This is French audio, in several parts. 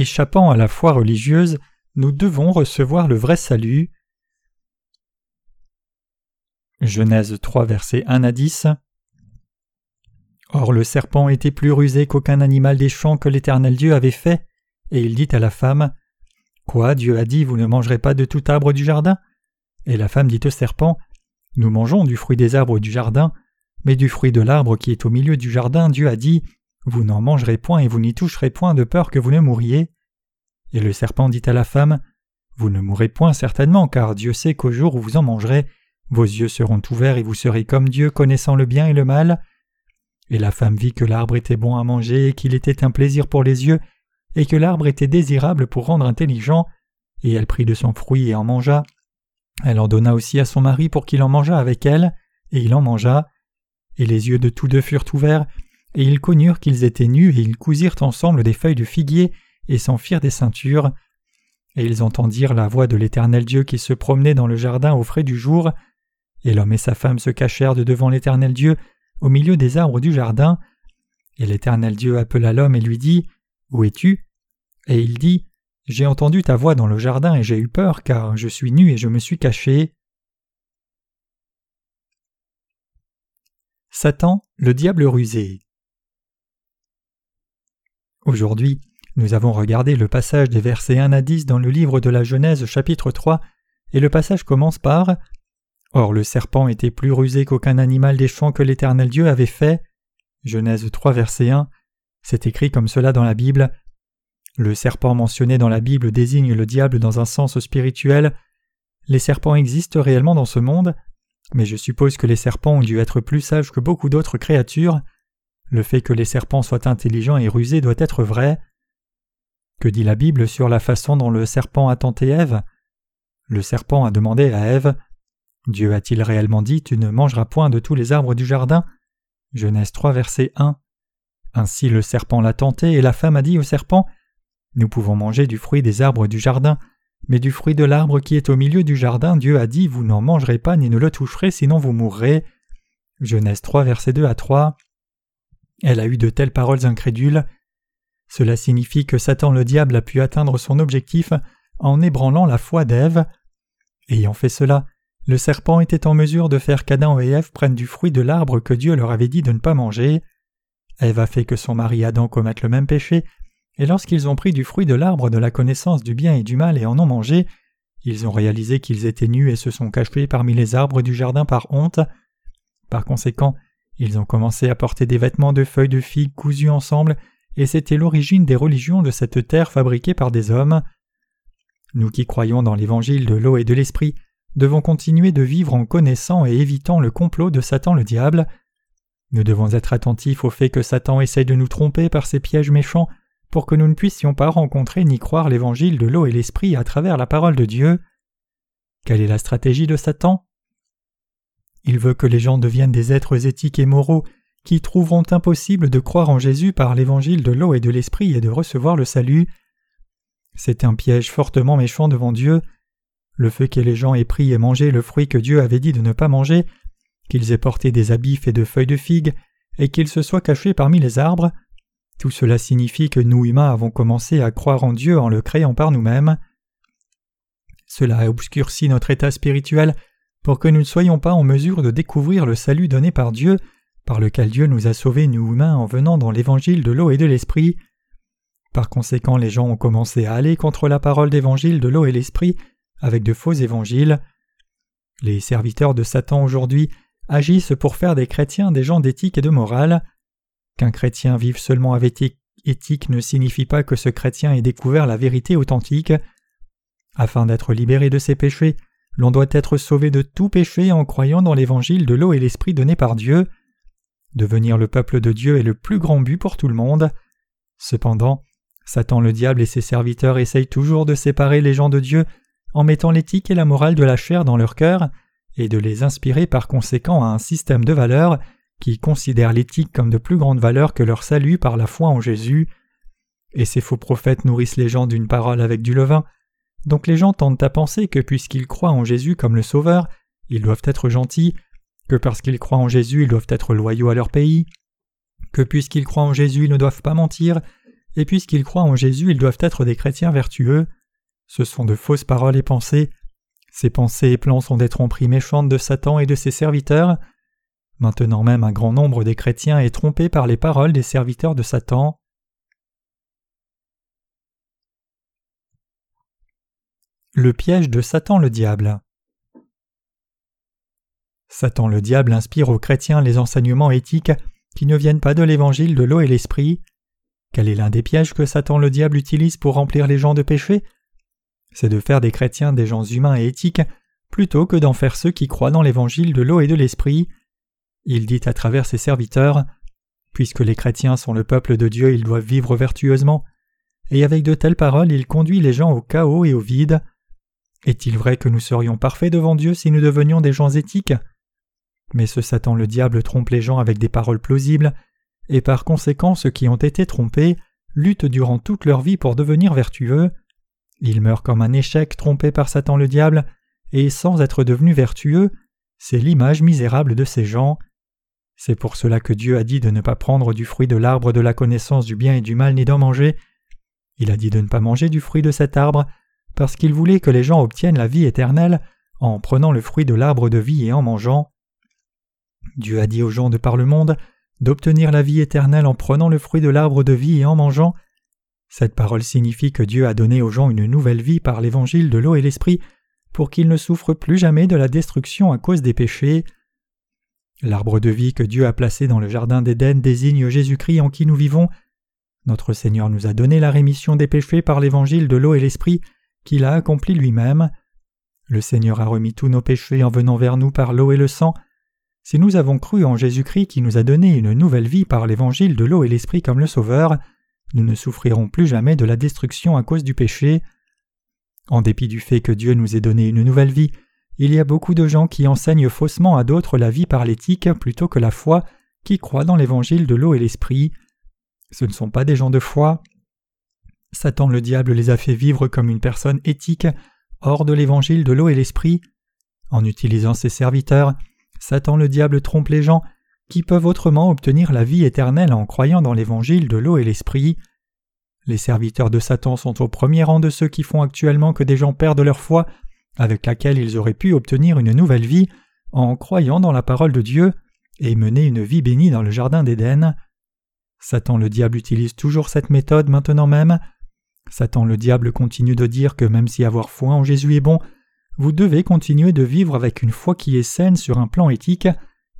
échappant à la foi religieuse, nous devons recevoir le vrai salut. Genèse 3 versets 1 à 10 Or le serpent était plus rusé qu'aucun animal des champs que l'Éternel Dieu avait fait, et il dit à la femme Quoi, Dieu a dit, vous ne mangerez pas de tout arbre du jardin? Et la femme dit au serpent Nous mangeons du fruit des arbres du jardin, mais du fruit de l'arbre qui est au milieu du jardin, Dieu a dit Vous n'en mangerez point et vous n'y toucherez point de peur que vous ne mouriez. Et le serpent dit à la femme Vous ne mourrez point certainement, car Dieu sait qu'au jour où vous en mangerez, vos yeux seront ouverts et vous serez comme Dieu, connaissant le bien et le mal. Et la femme vit que l'arbre était bon à manger et qu'il était un plaisir pour les yeux, et que l'arbre était désirable pour rendre intelligent, et elle prit de son fruit et en mangea. Elle en donna aussi à son mari pour qu'il en mangeât avec elle, et il en mangea. Et les yeux de tous deux furent ouverts, et ils connurent qu'ils étaient nus, et ils cousirent ensemble des feuilles de figuier, et s'en firent des ceintures. Et ils entendirent la voix de l'Éternel Dieu qui se promenait dans le jardin au frais du jour. Et l'homme et sa femme se cachèrent de devant l'Éternel Dieu au milieu des arbres du jardin. Et l'Éternel Dieu appela l'homme et lui dit Où es-tu? Et il dit J'ai entendu ta voix dans le jardin et j'ai eu peur, car je suis nu et je me suis caché. Satan, le diable rusé. Aujourd'hui, nous avons regardé le passage des versets 1 à 10 dans le livre de la Genèse chapitre 3, et le passage commence par Or le serpent était plus rusé qu'aucun animal des champs que l'Éternel Dieu avait fait. Genèse 3 verset 1. C'est écrit comme cela dans la Bible. Le serpent mentionné dans la Bible désigne le diable dans un sens spirituel. Les serpents existent réellement dans ce monde, mais je suppose que les serpents ont dû être plus sages que beaucoup d'autres créatures. Le fait que les serpents soient intelligents et rusés doit être vrai. Que dit la Bible sur la façon dont le serpent a tenté Ève? Le serpent a demandé à Ève Dieu a-t-il réellement dit Tu ne mangeras point de tous les arbres du jardin? Genèse 3, verset 1. Ainsi le serpent l'a tenté, et la femme a dit au serpent Nous pouvons manger du fruit des arbres du jardin, mais du fruit de l'arbre qui est au milieu du jardin, Dieu a dit Vous n'en mangerez pas ni ne le toucherez, sinon vous mourrez. Genèse 3, verset 2 à 3. Elle a eu de telles paroles incrédules. Cela signifie que Satan le diable a pu atteindre son objectif en ébranlant la foi d'Ève. Ayant fait cela, le serpent était en mesure de faire qu'Adam et Ève prennent du fruit de l'arbre que Dieu leur avait dit de ne pas manger. Ève a fait que son mari Adam commette le même péché, et lorsqu'ils ont pris du fruit de l'arbre de la connaissance du bien et du mal et en ont mangé, ils ont réalisé qu'ils étaient nus et se sont cachés parmi les arbres du jardin par honte. Par conséquent, ils ont commencé à porter des vêtements de feuilles de figues cousus ensemble, et c'était l'origine des religions de cette terre fabriquée par des hommes. Nous qui croyons dans l'évangile de l'eau et de l'esprit, devons continuer de vivre en connaissant et évitant le complot de Satan le diable. Nous devons être attentifs au fait que Satan essaye de nous tromper par ses pièges méchants pour que nous ne puissions pas rencontrer ni croire l'évangile de l'eau et l'esprit à travers la parole de Dieu. Quelle est la stratégie de Satan? Il veut que les gens deviennent des êtres éthiques et moraux qui trouveront impossible de croire en Jésus par l'évangile de l'eau et de l'esprit et de recevoir le salut. C'est un piège fortement méchant devant Dieu le fait que les gens aient pris et mangé le fruit que Dieu avait dit de ne pas manger, qu'ils aient porté des habits faits de feuilles de figues, et qu'ils se soient cachés parmi les arbres, tout cela signifie que nous humains avons commencé à croire en Dieu en le créant par nous-mêmes. Cela a obscurci notre état spirituel pour que nous ne soyons pas en mesure de découvrir le salut donné par Dieu, par lequel Dieu nous a sauvés nous humains en venant dans l'évangile de l'eau et de l'esprit. Par conséquent, les gens ont commencé à aller contre la parole d'évangile de l'eau et l'esprit avec de faux évangiles. Les serviteurs de Satan aujourd'hui agissent pour faire des chrétiens des gens d'éthique et de morale. Qu'un chrétien vive seulement avec éthique ne signifie pas que ce chrétien ait découvert la vérité authentique. Afin d'être libéré de ses péchés, l'on doit être sauvé de tout péché en croyant dans l'évangile de l'eau et l'esprit donné par Dieu. Devenir le peuple de Dieu est le plus grand but pour tout le monde. Cependant, Satan le diable et ses serviteurs essayent toujours de séparer les gens de Dieu en mettant l'éthique et la morale de la chair dans leur cœur, et de les inspirer par conséquent à un système de valeurs qui considère l'éthique comme de plus grande valeur que leur salut par la foi en Jésus. Et ces faux prophètes nourrissent les gens d'une parole avec du levain. Donc les gens tentent à penser que puisqu'ils croient en Jésus comme le Sauveur, ils doivent être gentils, que parce qu'ils croient en Jésus, ils doivent être loyaux à leur pays, que puisqu'ils croient en Jésus, ils ne doivent pas mentir, et puisqu'ils croient en Jésus, ils doivent être des chrétiens vertueux. Ce sont de fausses paroles et pensées. Ces pensées et plans sont des tromperies méchantes de Satan et de ses serviteurs. Maintenant même un grand nombre des chrétiens est trompé par les paroles des serviteurs de Satan. Le piège de Satan le diable. Satan le diable inspire aux chrétiens les enseignements éthiques qui ne viennent pas de l'évangile de l'eau et l'esprit. Quel est l'un des pièges que Satan le diable utilise pour remplir les gens de péché? C'est de faire des chrétiens des gens humains et éthiques plutôt que d'en faire ceux qui croient dans l'évangile de l'eau et de l'esprit. Il dit à travers ses serviteurs Puisque les chrétiens sont le peuple de Dieu, ils doivent vivre vertueusement. Et avec de telles paroles, il conduit les gens au chaos et au vide. Est-il vrai que nous serions parfaits devant Dieu si nous devenions des gens éthiques? Mais ce Satan le diable trompe les gens avec des paroles plausibles, et par conséquent ceux qui ont été trompés luttent durant toute leur vie pour devenir vertueux. Ils meurent comme un échec trompé par Satan le diable, et sans être devenus vertueux, c'est l'image misérable de ces gens. C'est pour cela que Dieu a dit de ne pas prendre du fruit de l'arbre de la connaissance du bien et du mal ni d'en manger. Il a dit de ne pas manger du fruit de cet arbre, parce qu'il voulait que les gens obtiennent la vie éternelle en prenant le fruit de l'arbre de vie et en mangeant. Dieu a dit aux gens de par le monde d'obtenir la vie éternelle en prenant le fruit de l'arbre de vie et en mangeant. Cette parole signifie que Dieu a donné aux gens une nouvelle vie par l'évangile de l'eau et l'esprit pour qu'ils ne souffrent plus jamais de la destruction à cause des péchés. L'arbre de vie que Dieu a placé dans le jardin d'Éden désigne Jésus-Christ en qui nous vivons. Notre Seigneur nous a donné la rémission des péchés par l'évangile de l'eau et l'esprit qu'il a accompli lui-même. Le Seigneur a remis tous nos péchés en venant vers nous par l'eau et le sang. Si nous avons cru en Jésus-Christ qui nous a donné une nouvelle vie par l'évangile de l'eau et l'esprit comme le Sauveur, nous ne souffrirons plus jamais de la destruction à cause du péché. En dépit du fait que Dieu nous ait donné une nouvelle vie, il y a beaucoup de gens qui enseignent faussement à d'autres la vie par l'éthique plutôt que la foi, qui croient dans l'évangile de l'eau et l'esprit. Ce ne sont pas des gens de foi, Satan le diable les a fait vivre comme une personne éthique hors de l'évangile de l'eau et l'esprit. En utilisant ses serviteurs, Satan le diable trompe les gens qui peuvent autrement obtenir la vie éternelle en croyant dans l'évangile de l'eau et l'esprit. Les serviteurs de Satan sont au premier rang de ceux qui font actuellement que des gens perdent leur foi, avec laquelle ils auraient pu obtenir une nouvelle vie en croyant dans la parole de Dieu et mener une vie bénie dans le jardin d'Éden. Satan le diable utilise toujours cette méthode maintenant même. Satan le diable continue de dire que même si avoir foi en Jésus est bon, vous devez continuer de vivre avec une foi qui est saine sur un plan éthique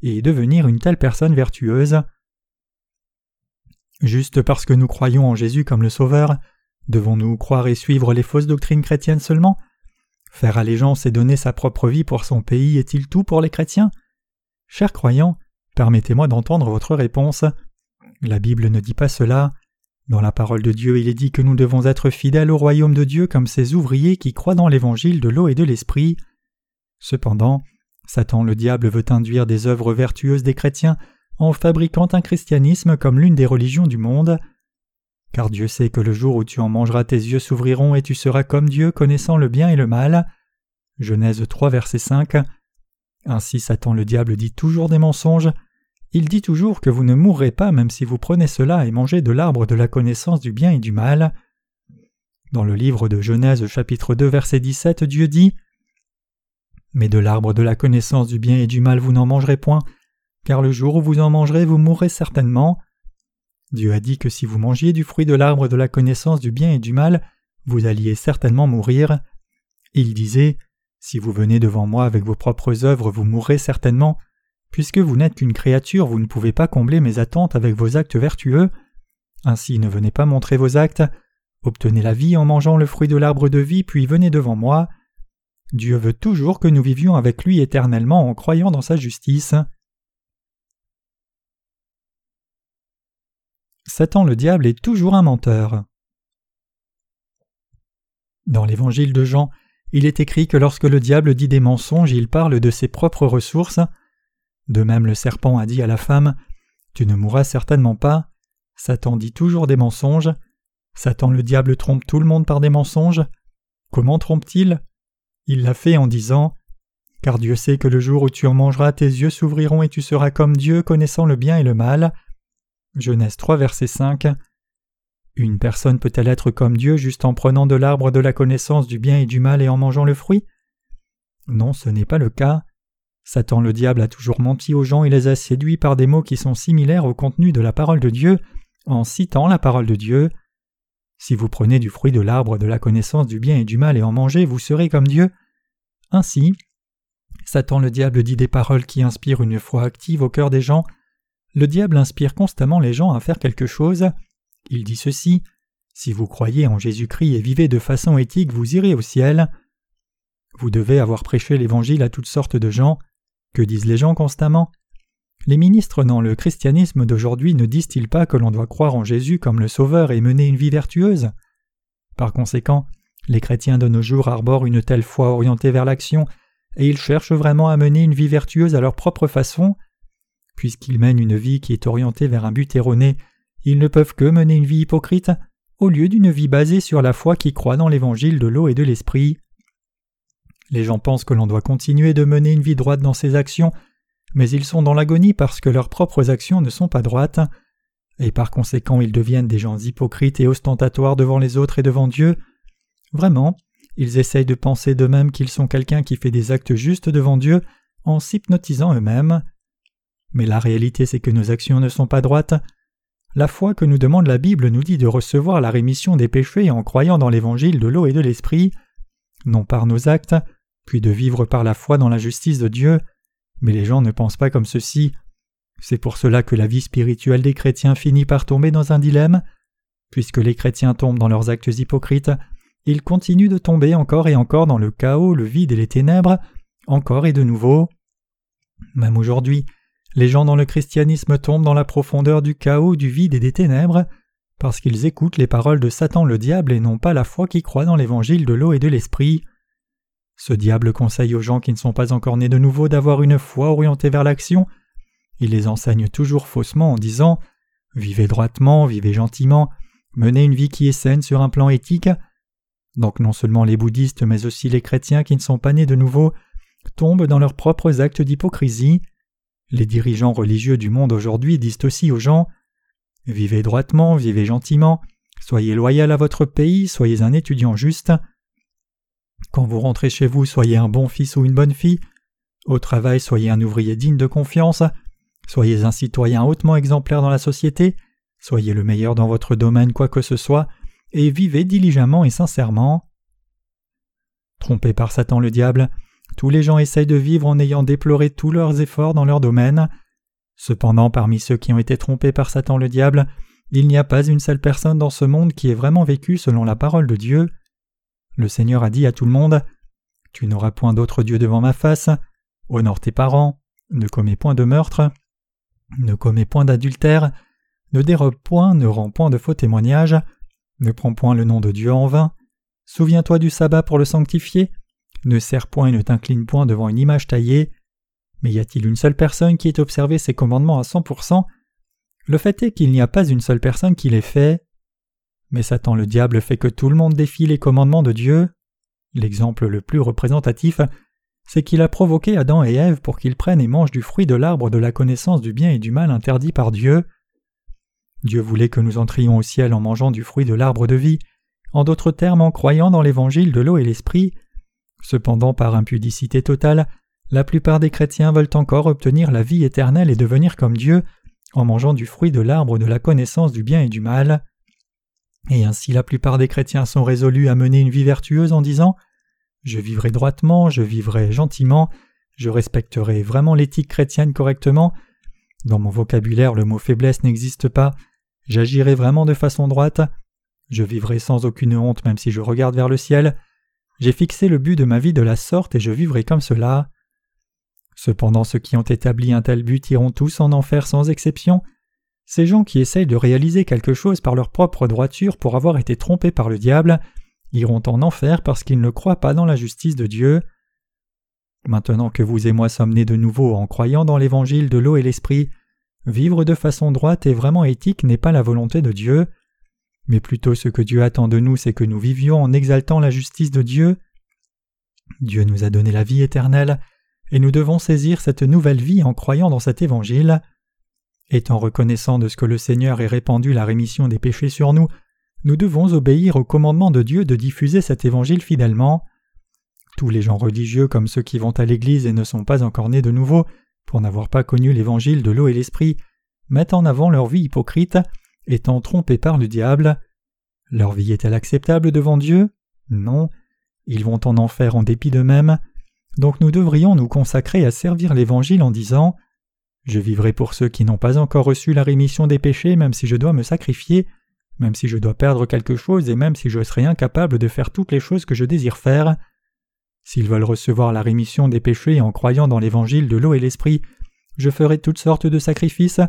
et devenir une telle personne vertueuse. Juste parce que nous croyons en Jésus comme le Sauveur, devons-nous croire et suivre les fausses doctrines chrétiennes seulement? Faire allégeance et donner sa propre vie pour son pays est-il tout pour les chrétiens? Chers croyants, permettez-moi d'entendre votre réponse. La Bible ne dit pas cela. Dans la parole de Dieu, il est dit que nous devons être fidèles au royaume de Dieu comme ces ouvriers qui croient dans l'évangile de l'eau et de l'esprit. Cependant, Satan le diable veut induire des œuvres vertueuses des chrétiens en fabriquant un christianisme comme l'une des religions du monde. Car Dieu sait que le jour où tu en mangeras tes yeux s'ouvriront et tu seras comme Dieu connaissant le bien et le mal. Genèse 3 verset 5. Ainsi Satan le diable dit toujours des mensonges, il dit toujours que vous ne mourrez pas même si vous prenez cela et mangez de l'arbre de la connaissance du bien et du mal. Dans le livre de Genèse chapitre 2 verset 17 Dieu dit Mais de l'arbre de la connaissance du bien et du mal vous n'en mangerez point, car le jour où vous en mangerez vous mourrez certainement. Dieu a dit que si vous mangiez du fruit de l'arbre de la connaissance du bien et du mal, vous alliez certainement mourir. Il disait Si vous venez devant moi avec vos propres œuvres, vous mourrez certainement. Puisque vous n'êtes qu'une créature, vous ne pouvez pas combler mes attentes avec vos actes vertueux. Ainsi ne venez pas montrer vos actes. Obtenez la vie en mangeant le fruit de l'arbre de vie, puis venez devant moi. Dieu veut toujours que nous vivions avec lui éternellement en croyant dans sa justice. Satan le diable est toujours un menteur. Dans l'évangile de Jean, il est écrit que lorsque le diable dit des mensonges, il parle de ses propres ressources. De même le serpent a dit à la femme Tu ne mourras certainement pas. Satan dit toujours des mensonges. Satan le diable trompe tout le monde par des mensonges. Comment trompe-t-il? Il l'a fait en disant Car Dieu sait que le jour où tu en mangeras, tes yeux s'ouvriront et tu seras comme Dieu, connaissant le bien et le mal. Genèse 3, verset 5. Une personne peut-elle être comme Dieu juste en prenant de l'arbre de la connaissance du bien et du mal et en mangeant le fruit? Non, ce n'est pas le cas. Satan le diable a toujours menti aux gens et les a séduits par des mots qui sont similaires au contenu de la parole de Dieu, en citant la parole de Dieu. Si vous prenez du fruit de l'arbre de la connaissance du bien et du mal et en mangez, vous serez comme Dieu. Ainsi, Satan le diable dit des paroles qui inspirent une foi active au cœur des gens. Le diable inspire constamment les gens à faire quelque chose. Il dit ceci Si vous croyez en Jésus-Christ et vivez de façon éthique, vous irez au ciel. Vous devez avoir prêché l'Évangile à toutes sortes de gens. Que disent les gens constamment? Les ministres dans le christianisme d'aujourd'hui ne disent-ils pas que l'on doit croire en Jésus comme le Sauveur et mener une vie vertueuse? Par conséquent, les chrétiens de nos jours arborent une telle foi orientée vers l'action, et ils cherchent vraiment à mener une vie vertueuse à leur propre façon. Puisqu'ils mènent une vie qui est orientée vers un but erroné, ils ne peuvent que mener une vie hypocrite, au lieu d'une vie basée sur la foi qui croit dans l'évangile de l'eau et de l'esprit. Les gens pensent que l'on doit continuer de mener une vie droite dans ses actions, mais ils sont dans l'agonie parce que leurs propres actions ne sont pas droites, et par conséquent ils deviennent des gens hypocrites et ostentatoires devant les autres et devant Dieu. Vraiment, ils essayent de penser d'eux-mêmes qu'ils sont quelqu'un qui fait des actes justes devant Dieu en s'hypnotisant eux-mêmes. Mais la réalité c'est que nos actions ne sont pas droites. La foi que nous demande la Bible nous dit de recevoir la rémission des péchés en croyant dans l'évangile de l'eau et de l'esprit, non par nos actes, puis de vivre par la foi dans la justice de Dieu, mais les gens ne pensent pas comme ceci. C'est pour cela que la vie spirituelle des chrétiens finit par tomber dans un dilemme. Puisque les chrétiens tombent dans leurs actes hypocrites, ils continuent de tomber encore et encore dans le chaos, le vide et les ténèbres, encore et de nouveau. Même aujourd'hui, les gens dans le christianisme tombent dans la profondeur du chaos, du vide et des ténèbres, parce qu'ils écoutent les paroles de Satan le diable et n'ont pas la foi qui croit dans l'évangile de l'eau et de l'esprit. Ce diable conseille aux gens qui ne sont pas encore nés de nouveau d'avoir une foi orientée vers l'action. Il les enseigne toujours faussement en disant Vivez droitement, vivez gentiment, menez une vie qui est saine sur un plan éthique. Donc non seulement les bouddhistes mais aussi les chrétiens qui ne sont pas nés de nouveau tombent dans leurs propres actes d'hypocrisie. Les dirigeants religieux du monde aujourd'hui disent aussi aux gens Vivez droitement, vivez gentiment, soyez loyal à votre pays, soyez un étudiant juste. Quand vous rentrez chez vous, soyez un bon fils ou une bonne fille. Au travail, soyez un ouvrier digne de confiance. Soyez un citoyen hautement exemplaire dans la société. Soyez le meilleur dans votre domaine, quoi que ce soit, et vivez diligemment et sincèrement. Trompés par Satan le diable, tous les gens essayent de vivre en ayant déploré tous leurs efforts dans leur domaine. Cependant, parmi ceux qui ont été trompés par Satan le diable, il n'y a pas une seule personne dans ce monde qui ait vraiment vécu selon la parole de Dieu. Le Seigneur a dit à tout le monde Tu n'auras point d'autre Dieu devant ma face, honore tes parents, ne commets point de meurtre, ne commets point d'adultère, ne dérobe point, ne rends point de faux témoignages, ne prends point le nom de Dieu en vain, souviens-toi du sabbat pour le sanctifier, ne sers point et ne t'incline point devant une image taillée. Mais y a-t-il une seule personne qui ait observé ces commandements à cent pour cent? Le fait est qu'il n'y a pas une seule personne qui les fait. Mais Satan le diable fait que tout le monde défie les commandements de Dieu. L'exemple le plus représentatif, c'est qu'il a provoqué Adam et Ève pour qu'ils prennent et mangent du fruit de l'arbre de la connaissance du bien et du mal interdit par Dieu. Dieu voulait que nous entrions au ciel en mangeant du fruit de l'arbre de vie, en d'autres termes en croyant dans l'évangile de l'eau et l'esprit. Cependant, par impudicité totale, la plupart des chrétiens veulent encore obtenir la vie éternelle et devenir comme Dieu en mangeant du fruit de l'arbre de la connaissance du bien et du mal. Et ainsi la plupart des chrétiens sont résolus à mener une vie vertueuse en disant Je vivrai droitement, je vivrai gentiment, je respecterai vraiment l'éthique chrétienne correctement. Dans mon vocabulaire, le mot faiblesse n'existe pas. J'agirai vraiment de façon droite. Je vivrai sans aucune honte même si je regarde vers le ciel. J'ai fixé le but de ma vie de la sorte et je vivrai comme cela. Cependant ceux qui ont établi un tel but iront tous en enfer sans exception. Ces gens qui essayent de réaliser quelque chose par leur propre droiture pour avoir été trompés par le diable iront en enfer parce qu'ils ne croient pas dans la justice de Dieu. Maintenant que vous et moi sommes nés de nouveau en croyant dans l'évangile de l'eau et l'esprit, vivre de façon droite et vraiment éthique n'est pas la volonté de Dieu, mais plutôt ce que Dieu attend de nous, c'est que nous vivions en exaltant la justice de Dieu. Dieu nous a donné la vie éternelle, et nous devons saisir cette nouvelle vie en croyant dans cet évangile. Étant reconnaissant de ce que le Seigneur ait répandu la rémission des péchés sur nous, nous devons obéir au commandement de Dieu de diffuser cet évangile fidèlement. Tous les gens religieux comme ceux qui vont à l'Église et ne sont pas encore nés de nouveau, pour n'avoir pas connu l'évangile de l'eau et l'esprit, mettent en avant leur vie hypocrite, étant trompés par le diable. Leur vie est-elle acceptable devant Dieu? Non. Ils vont en enfer en dépit d'eux-mêmes. Donc nous devrions nous consacrer à servir l'Évangile en disant Je vivrai pour ceux qui n'ont pas encore reçu la rémission des péchés, même si je dois me sacrifier, même si je dois perdre quelque chose et même si je serai incapable de faire toutes les choses que je désire faire. S'ils veulent recevoir la rémission des péchés en croyant dans l'Évangile de l'eau et l'Esprit, je ferai toutes sortes de sacrifices,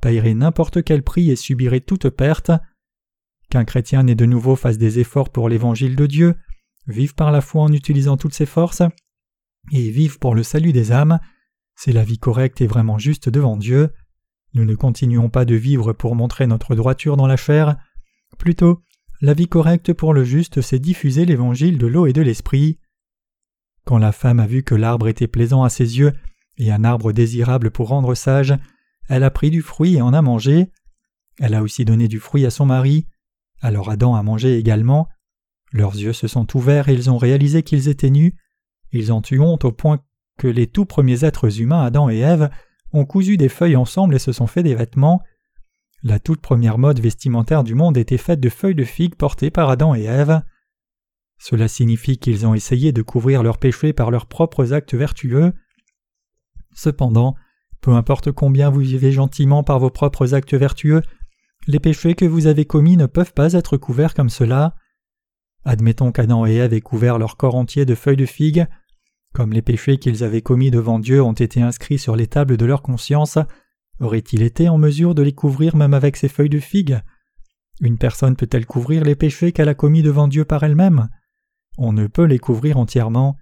payerai n'importe quel prix et subirai toute perte. Qu'un chrétien né de nouveau fasse des efforts pour l'Évangile de Dieu, vive par la foi en utilisant toutes ses forces, et vive pour le salut des âmes, c'est la vie correcte et vraiment juste devant Dieu. Nous ne continuons pas de vivre pour montrer notre droiture dans la chair, plutôt la vie correcte pour le juste, c'est diffuser l'évangile de l'eau et de l'esprit. Quand la femme a vu que l'arbre était plaisant à ses yeux et un arbre désirable pour rendre sage, elle a pris du fruit et en a mangé. Elle a aussi donné du fruit à son mari. Alors Adam a mangé également. Leurs yeux se sont ouverts et ils ont réalisé qu'ils étaient nus. Ils ont eu honte au point les tout premiers êtres humains, Adam et Ève, ont cousu des feuilles ensemble et se sont fait des vêtements. La toute première mode vestimentaire du monde était faite de feuilles de figues portées par Adam et Ève. Cela signifie qu'ils ont essayé de couvrir leurs péchés par leurs propres actes vertueux. Cependant, peu importe combien vous vivez gentiment par vos propres actes vertueux, les péchés que vous avez commis ne peuvent pas être couverts comme cela. Admettons qu'Adam et Ève aient couvert leur corps entier de feuilles de figues. Comme les péchés qu'ils avaient commis devant Dieu ont été inscrits sur les tables de leur conscience, aurait-il été en mesure de les couvrir même avec ces feuilles de figues Une personne peut-elle couvrir les péchés qu'elle a commis devant Dieu par elle-même? On ne peut les couvrir entièrement.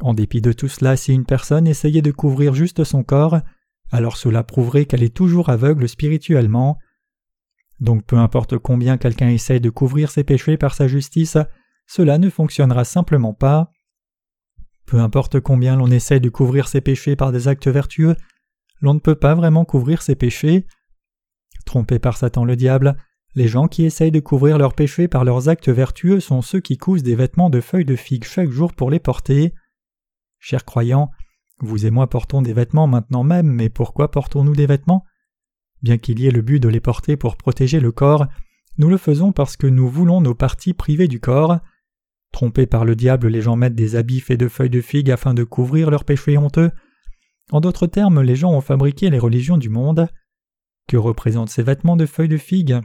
En dépit de tout cela, si une personne essayait de couvrir juste son corps, alors cela prouverait qu'elle est toujours aveugle spirituellement. Donc peu importe combien quelqu'un essaye de couvrir ses péchés par sa justice, cela ne fonctionnera simplement pas. Peu importe combien l'on essaye de couvrir ses péchés par des actes vertueux, l'on ne peut pas vraiment couvrir ses péchés. Trompés par Satan le diable, les gens qui essayent de couvrir leurs péchés par leurs actes vertueux sont ceux qui cousent des vêtements de feuilles de figue chaque jour pour les porter. Chers croyants, vous et moi portons des vêtements maintenant même, mais pourquoi portons-nous des vêtements? Bien qu'il y ait le but de les porter pour protéger le corps, nous le faisons parce que nous voulons nos parties privées du corps. Trompés par le diable, les gens mettent des habits faits de feuilles de figue afin de couvrir leurs péchés honteux. En d'autres termes, les gens ont fabriqué les religions du monde. Que représentent ces vêtements de feuilles de figue?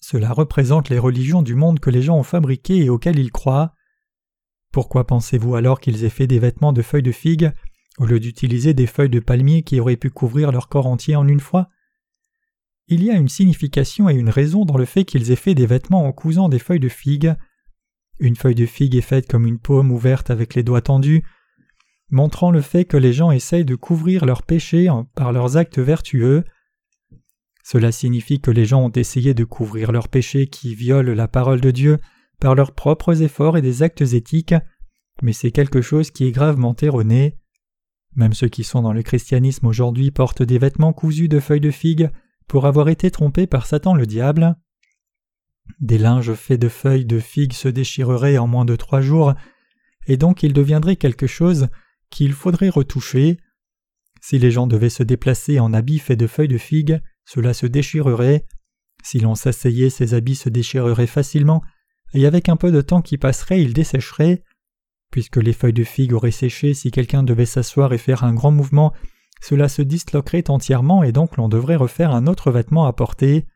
Cela représente les religions du monde que les gens ont fabriquées et auxquelles ils croient. Pourquoi pensez-vous alors qu'ils aient fait des vêtements de feuilles de figue au lieu d'utiliser des feuilles de palmier qui auraient pu couvrir leur corps entier en une fois? Il y a une signification et une raison dans le fait qu'ils aient fait des vêtements en cousant des feuilles de figue. Une feuille de figue est faite comme une paume ouverte avec les doigts tendus, montrant le fait que les gens essayent de couvrir leurs péchés par leurs actes vertueux. Cela signifie que les gens ont essayé de couvrir leurs péchés qui violent la parole de Dieu par leurs propres efforts et des actes éthiques, mais c'est quelque chose qui est gravement erroné. Même ceux qui sont dans le christianisme aujourd'hui portent des vêtements cousus de feuilles de figue pour avoir été trompés par Satan le diable. Des linges faits de feuilles de figue se déchireraient en moins de trois jours, et donc ils deviendraient quelque chose qu'il faudrait retoucher. Si les gens devaient se déplacer en habits faits de feuilles de figue, cela se déchirerait. Si l'on s'asseyait, ces habits se déchireraient facilement, et avec un peu de temps qui passerait, ils dessécheraient. Puisque les feuilles de figue auraient séché, si quelqu'un devait s'asseoir et faire un grand mouvement, cela se disloquerait entièrement et donc l'on devrait refaire un autre vêtement à porter.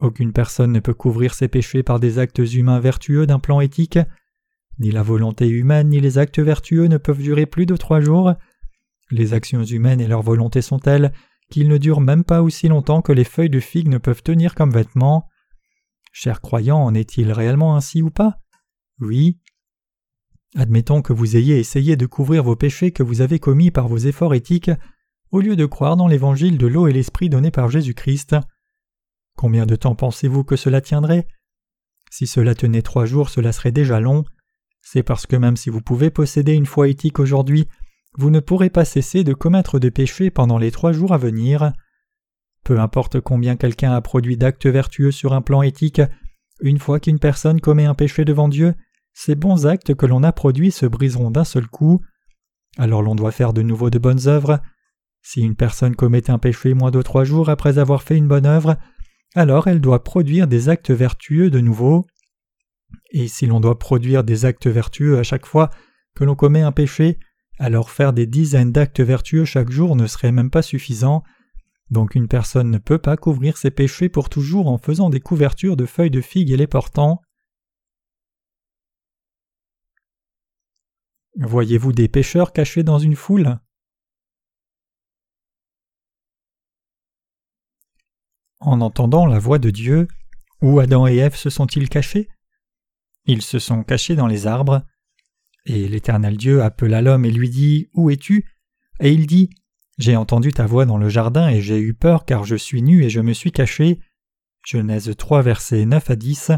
Aucune personne ne peut couvrir ses péchés par des actes humains vertueux d'un plan éthique. Ni la volonté humaine ni les actes vertueux ne peuvent durer plus de trois jours. Les actions humaines et leur volonté sont telles qu'ils ne durent même pas aussi longtemps que les feuilles de figue ne peuvent tenir comme vêtements. Chers croyants, en est-il réellement ainsi ou pas? Oui. Admettons que vous ayez essayé de couvrir vos péchés que vous avez commis par vos efforts éthiques, au lieu de croire dans l'évangile de l'eau et l'esprit donné par Jésus-Christ. Combien de temps pensez-vous que cela tiendrait? Si cela tenait trois jours, cela serait déjà long. C'est parce que même si vous pouvez posséder une foi éthique aujourd'hui, vous ne pourrez pas cesser de commettre des péchés pendant les trois jours à venir. Peu importe combien quelqu'un a produit d'actes vertueux sur un plan éthique, une fois qu'une personne commet un péché devant Dieu, ces bons actes que l'on a produits se briseront d'un seul coup. Alors l'on doit faire de nouveau de bonnes œuvres. Si une personne commet un péché moins de trois jours après avoir fait une bonne œuvre, alors elle doit produire des actes vertueux de nouveau. Et si l'on doit produire des actes vertueux à chaque fois que l'on commet un péché, alors faire des dizaines d'actes vertueux chaque jour ne serait même pas suffisant. Donc une personne ne peut pas couvrir ses péchés pour toujours en faisant des couvertures de feuilles de figues et les portant. Voyez-vous des pécheurs cachés dans une foule? En entendant la voix de Dieu, où Adam et Ève se sont-ils cachés? Ils se sont cachés dans les arbres. Et l'Éternel Dieu appela l'homme et lui dit Où es-tu? Et il dit J'ai entendu ta voix dans le jardin et j'ai eu peur car je suis nu et je me suis caché. Genèse 3, versets 9 à 10.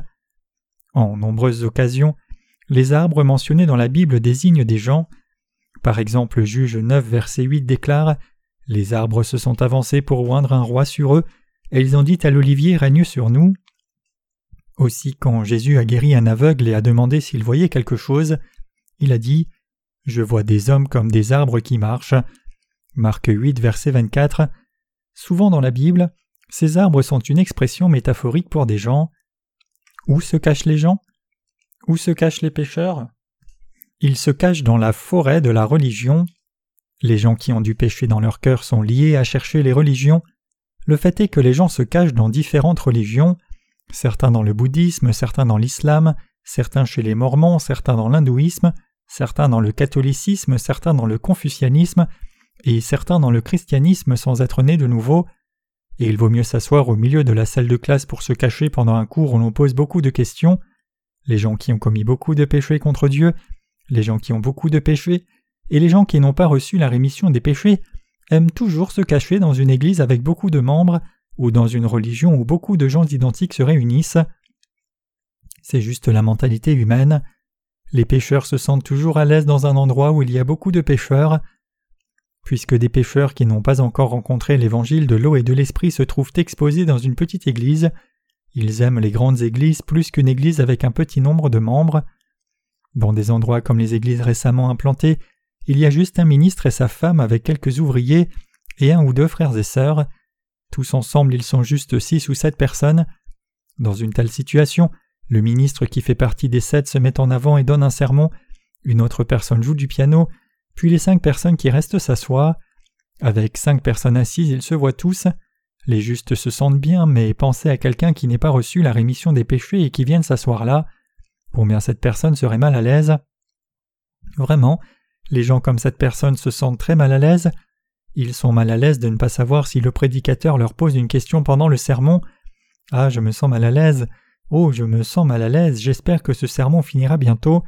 En nombreuses occasions, les arbres mentionnés dans la Bible désignent des gens. Par exemple, Juge 9, verset 8 déclare Les arbres se sont avancés pour oindre un roi sur eux, et ils ont dit à l'olivier Règne sur nous. Aussi, quand Jésus a guéri un aveugle et a demandé s'il voyait quelque chose, il a dit Je vois des hommes comme des arbres qui marchent. Marc 8, verset 24. Souvent dans la Bible, ces arbres sont une expression métaphorique pour des gens. Où se cachent les gens? Où se cachent les pécheurs Ils se cachent dans la forêt de la religion. Les gens qui ont du péché dans leur cœur sont liés à chercher les religions le fait est que les gens se cachent dans différentes religions, certains dans le bouddhisme, certains dans l'islam, certains chez les mormons, certains dans l'hindouisme, certains dans le catholicisme, certains dans le confucianisme, et certains dans le christianisme sans être nés de nouveau, et il vaut mieux s'asseoir au milieu de la salle de classe pour se cacher pendant un cours où l'on pose beaucoup de questions, les gens qui ont commis beaucoup de péchés contre Dieu, les gens qui ont beaucoup de péchés, et les gens qui n'ont pas reçu la rémission des péchés aiment toujours se cacher dans une église avec beaucoup de membres ou dans une religion où beaucoup de gens identiques se réunissent. C'est juste la mentalité humaine. Les pécheurs se sentent toujours à l'aise dans un endroit où il y a beaucoup de pécheurs. Puisque des pécheurs qui n'ont pas encore rencontré l'évangile de l'eau et de l'esprit se trouvent exposés dans une petite église, ils aiment les grandes églises plus qu'une église avec un petit nombre de membres. Dans des endroits comme les églises récemment implantées, il y a juste un ministre et sa femme avec quelques ouvriers et un ou deux frères et sœurs. Tous ensemble ils sont juste six ou sept personnes. Dans une telle situation, le ministre qui fait partie des sept se met en avant et donne un sermon, une autre personne joue du piano, puis les cinq personnes qui restent s'assoient. Avec cinq personnes assises, ils se voient tous. Les justes se sentent bien, mais pensez à quelqu'un qui n'ait pas reçu la rémission des péchés et qui vienne s'asseoir là. Combien cette personne serait mal à l'aise? Vraiment, les gens comme cette personne se sentent très mal à l'aise. Ils sont mal à l'aise de ne pas savoir si le prédicateur leur pose une question pendant le sermon. Ah, je me sens mal à l'aise. Oh, je me sens mal à l'aise. J'espère que ce sermon finira bientôt.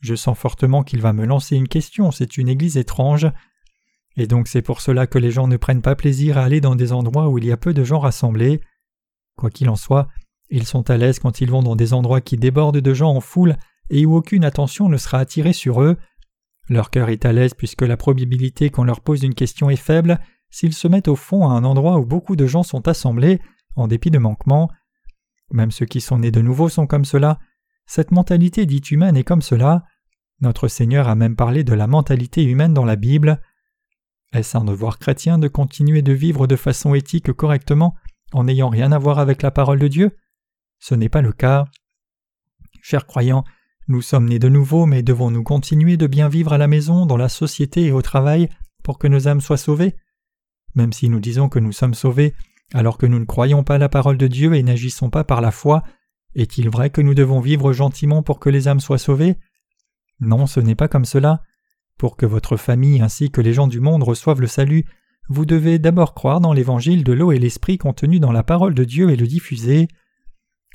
Je sens fortement qu'il va me lancer une question. C'est une église étrange. Et donc c'est pour cela que les gens ne prennent pas plaisir à aller dans des endroits où il y a peu de gens rassemblés. Quoi qu'il en soit, ils sont à l'aise quand ils vont dans des endroits qui débordent de gens en foule et où aucune attention ne sera attirée sur eux. Leur cœur est à l'aise puisque la probabilité qu'on leur pose une question est faible s'ils se mettent au fond à un endroit où beaucoup de gens sont assemblés, en dépit de manquements. Même ceux qui sont nés de nouveau sont comme cela. Cette mentalité dite humaine est comme cela. Notre Seigneur a même parlé de la mentalité humaine dans la Bible. Est-ce un devoir chrétien de continuer de vivre de façon éthique correctement en n'ayant rien à voir avec la parole de Dieu? Ce n'est pas le cas. Chers croyants, nous sommes nés de nouveau, mais devons-nous continuer de bien vivre à la maison, dans la société et au travail pour que nos âmes soient sauvées? Même si nous disons que nous sommes sauvés, alors que nous ne croyons pas la parole de Dieu et n'agissons pas par la foi, est-il vrai que nous devons vivre gentiment pour que les âmes soient sauvées? Non, ce n'est pas comme cela. Pour que votre famille ainsi que les gens du monde reçoivent le salut, vous devez d'abord croire dans l'évangile de l'eau et l'esprit contenu dans la parole de Dieu et le diffuser.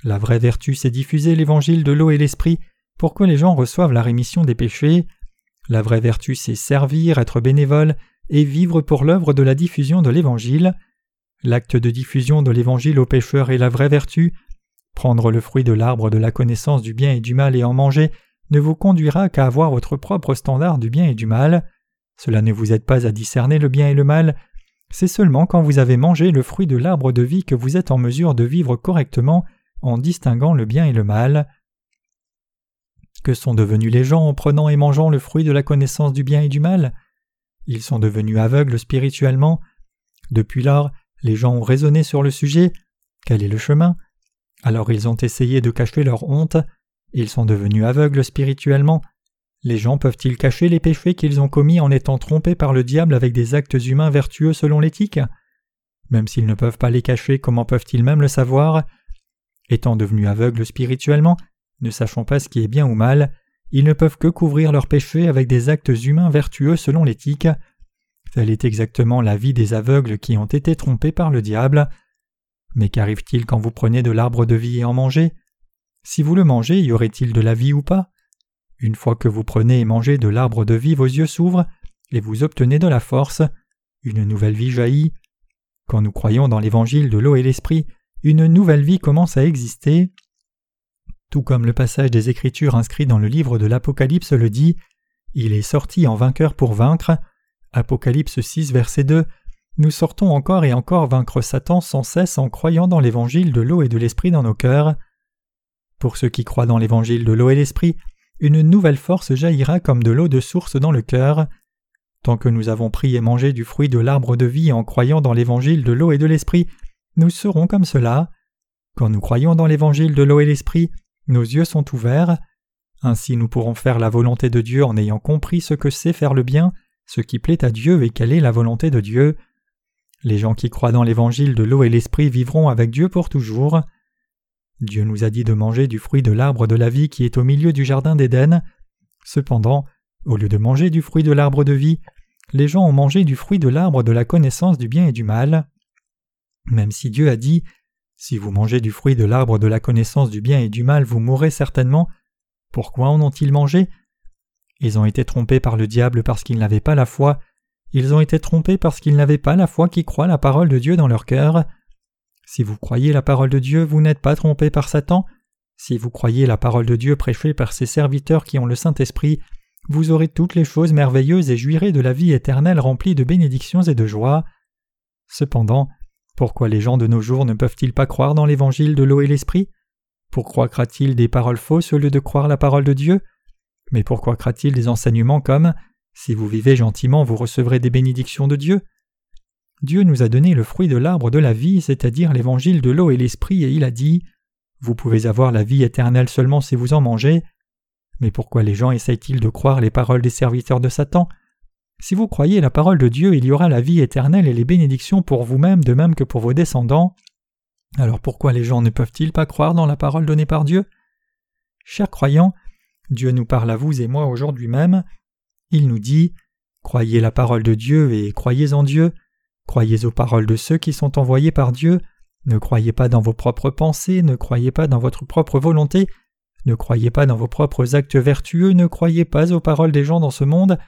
La vraie vertu, c'est diffuser l'évangile de l'eau et l'esprit pour les gens reçoivent la rémission des péchés. La vraie vertu, c'est servir, être bénévole et vivre pour l'œuvre de la diffusion de l'Évangile. L'acte de diffusion de l'Évangile aux pécheurs est la vraie vertu. Prendre le fruit de l'arbre de la connaissance du bien et du mal et en manger ne vous conduira qu'à avoir votre propre standard du bien et du mal. Cela ne vous aide pas à discerner le bien et le mal. C'est seulement quand vous avez mangé le fruit de l'arbre de vie que vous êtes en mesure de vivre correctement en distinguant le bien et le mal. Que sont devenus les gens en prenant et mangeant le fruit de la connaissance du bien et du mal? Ils sont devenus aveugles spirituellement. Depuis lors, les gens ont raisonné sur le sujet. Quel est le chemin? Alors ils ont essayé de cacher leur honte. Ils sont devenus aveugles spirituellement. Les gens peuvent-ils cacher les péchés qu'ils ont commis en étant trompés par le diable avec des actes humains vertueux selon l'éthique? Même s'ils ne peuvent pas les cacher, comment peuvent-ils même le savoir? Étant devenus aveugles spirituellement, ne sachant pas ce qui est bien ou mal, ils ne peuvent que couvrir leurs péchés avec des actes humains vertueux selon l'éthique. Telle est exactement la vie des aveugles qui ont été trompés par le diable. Mais qu'arrive-t-il quand vous prenez de l'arbre de vie et en mangez? Si vous le mangez, y aurait-il de la vie ou pas? Une fois que vous prenez et mangez de l'arbre de vie, vos yeux s'ouvrent, et vous obtenez de la force, une nouvelle vie jaillit. Quand nous croyons dans l'évangile de l'eau et l'esprit, une nouvelle vie commence à exister. Tout comme le passage des Écritures inscrit dans le livre de l'Apocalypse le dit, il est sorti en vainqueur pour vaincre. Apocalypse 6, verset 2. Nous sortons encore et encore vaincre Satan sans cesse en croyant dans l'évangile de l'eau et de l'esprit dans nos cœurs. Pour ceux qui croient dans l'évangile de l'eau et l'esprit, une nouvelle force jaillira comme de l'eau de source dans le cœur. Tant que nous avons pris et mangé du fruit de l'arbre de vie en croyant dans l'évangile de l'eau et de l'esprit, nous serons comme cela. Quand nous croyons dans l'évangile de l'eau et l'esprit, nos yeux sont ouverts. Ainsi nous pourrons faire la volonté de Dieu en ayant compris ce que c'est faire le bien, ce qui plaît à Dieu et quelle est la volonté de Dieu. Les gens qui croient dans l'évangile de l'eau et l'esprit vivront avec Dieu pour toujours. Dieu nous a dit de manger du fruit de l'arbre de la vie qui est au milieu du jardin d'Éden. Cependant, au lieu de manger du fruit de l'arbre de vie, les gens ont mangé du fruit de l'arbre de la connaissance du bien et du mal. Même si Dieu a dit Si vous mangez du fruit de l'arbre de la connaissance du bien et du mal, vous mourrez certainement, pourquoi en ont-ils mangé? Ils ont été trompés par le diable parce qu'ils n'avaient pas la foi, ils ont été trompés parce qu'ils n'avaient pas la foi qui croit la parole de Dieu dans leur cœur. Si vous croyez la parole de Dieu, vous n'êtes pas trompé par Satan. Si vous croyez la parole de Dieu prêchée par ses serviteurs qui ont le Saint-Esprit, vous aurez toutes les choses merveilleuses et jouirez de la vie éternelle remplie de bénédictions et de joie. Cependant, pourquoi les gens de nos jours ne peuvent-ils pas croire dans l'évangile de l'eau et l'esprit? Pourquoi croient-ils des paroles fausses au lieu de croire la parole de Dieu? Mais pourquoi croient-ils des enseignements comme Si vous vivez gentiment, vous recevrez des bénédictions de Dieu Dieu nous a donné le fruit de l'arbre de la vie, c'est-à-dire l'évangile de l'eau et l'esprit, et il a dit Vous pouvez avoir la vie éternelle seulement si vous en mangez. Mais pourquoi les gens essayent-ils de croire les paroles des serviteurs de Satan? Si vous croyez la parole de Dieu, il y aura la vie éternelle et les bénédictions pour vous-même de même que pour vos descendants. Alors pourquoi les gens ne peuvent-ils pas croire dans la parole donnée par Dieu? Chers croyants, Dieu nous parle à vous et moi aujourd'hui même. Il nous dit Croyez la parole de Dieu et croyez en Dieu. Croyez aux paroles de ceux qui sont envoyés par Dieu, ne croyez pas dans vos propres pensées, ne croyez pas dans votre propre volonté, ne croyez pas dans vos propres actes vertueux, ne croyez pas aux paroles des gens dans ce monde,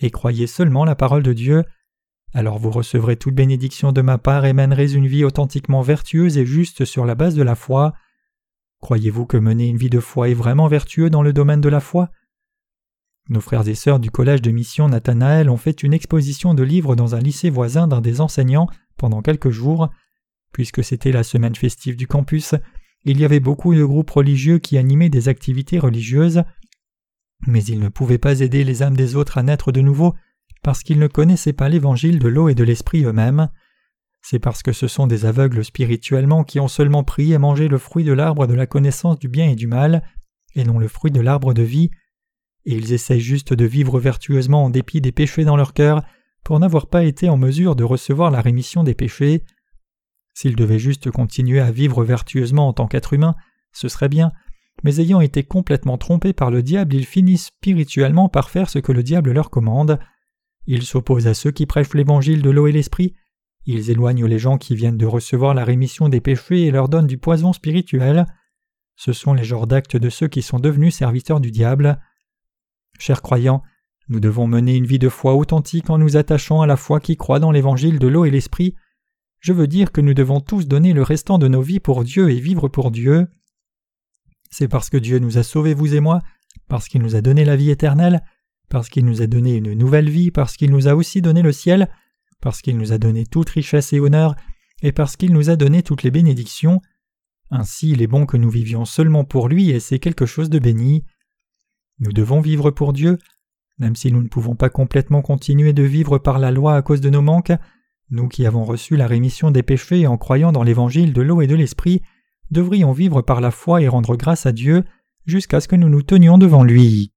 et croyez seulement la parole de Dieu. Alors vous recevrez toute bénédiction de ma part et mènerez une vie authentiquement vertueuse et juste sur la base de la foi. Croyez-vous que mener une vie de foi est vraiment vertueux dans le domaine de la foi? Nos frères et sœurs du collège de mission Nathanaël ont fait une exposition de livres dans un lycée voisin d'un des enseignants pendant quelques jours. Puisque c'était la semaine festive du campus, il y avait beaucoup de groupes religieux qui animaient des activités religieuses, mais ils ne pouvaient pas aider les âmes des autres à naître de nouveau parce qu'ils ne connaissaient pas l'évangile de l'eau et de l'esprit eux-mêmes. C'est parce que ce sont des aveugles spirituellement qui ont seulement pris et mangé le fruit de l'arbre de la connaissance du bien et du mal, et non le fruit de l'arbre de vie, et ils essaient juste de vivre vertueusement en dépit des péchés dans leur cœur pour n'avoir pas été en mesure de recevoir la rémission des péchés. S'ils devaient juste continuer à vivre vertueusement en tant qu'être humain, ce serait bien, mais ayant été complètement trompés par le diable, ils finissent spirituellement par faire ce que le diable leur commande. Ils s'opposent à ceux qui prêchent l'évangile de l'eau et l'esprit, ils éloignent les gens qui viennent de recevoir la rémission des péchés et leur donnent du poison spirituel. Ce sont les genres d'actes de ceux qui sont devenus serviteurs du diable. Chers croyants, nous devons mener une vie de foi authentique en nous attachant à la foi qui croit dans l'évangile de l'eau et l'esprit. Je veux dire que nous devons tous donner le restant de nos vies pour Dieu et vivre pour Dieu. C'est parce que Dieu nous a sauvés, vous et moi, parce qu'il nous a donné la vie éternelle, parce qu'il nous a donné une nouvelle vie, parce qu'il nous a aussi donné le ciel, parce qu'il nous a donné toute richesse et honneur, et parce qu'il nous a donné toutes les bénédictions. Ainsi il est bon que nous vivions seulement pour lui, et c'est quelque chose de béni. Nous devons vivre pour Dieu, même si nous ne pouvons pas complètement continuer de vivre par la loi à cause de nos manques, nous qui avons reçu la rémission des péchés en croyant dans l'évangile de l'eau et de l'esprit, devrions vivre par la foi et rendre grâce à Dieu jusqu'à ce que nous nous tenions devant lui.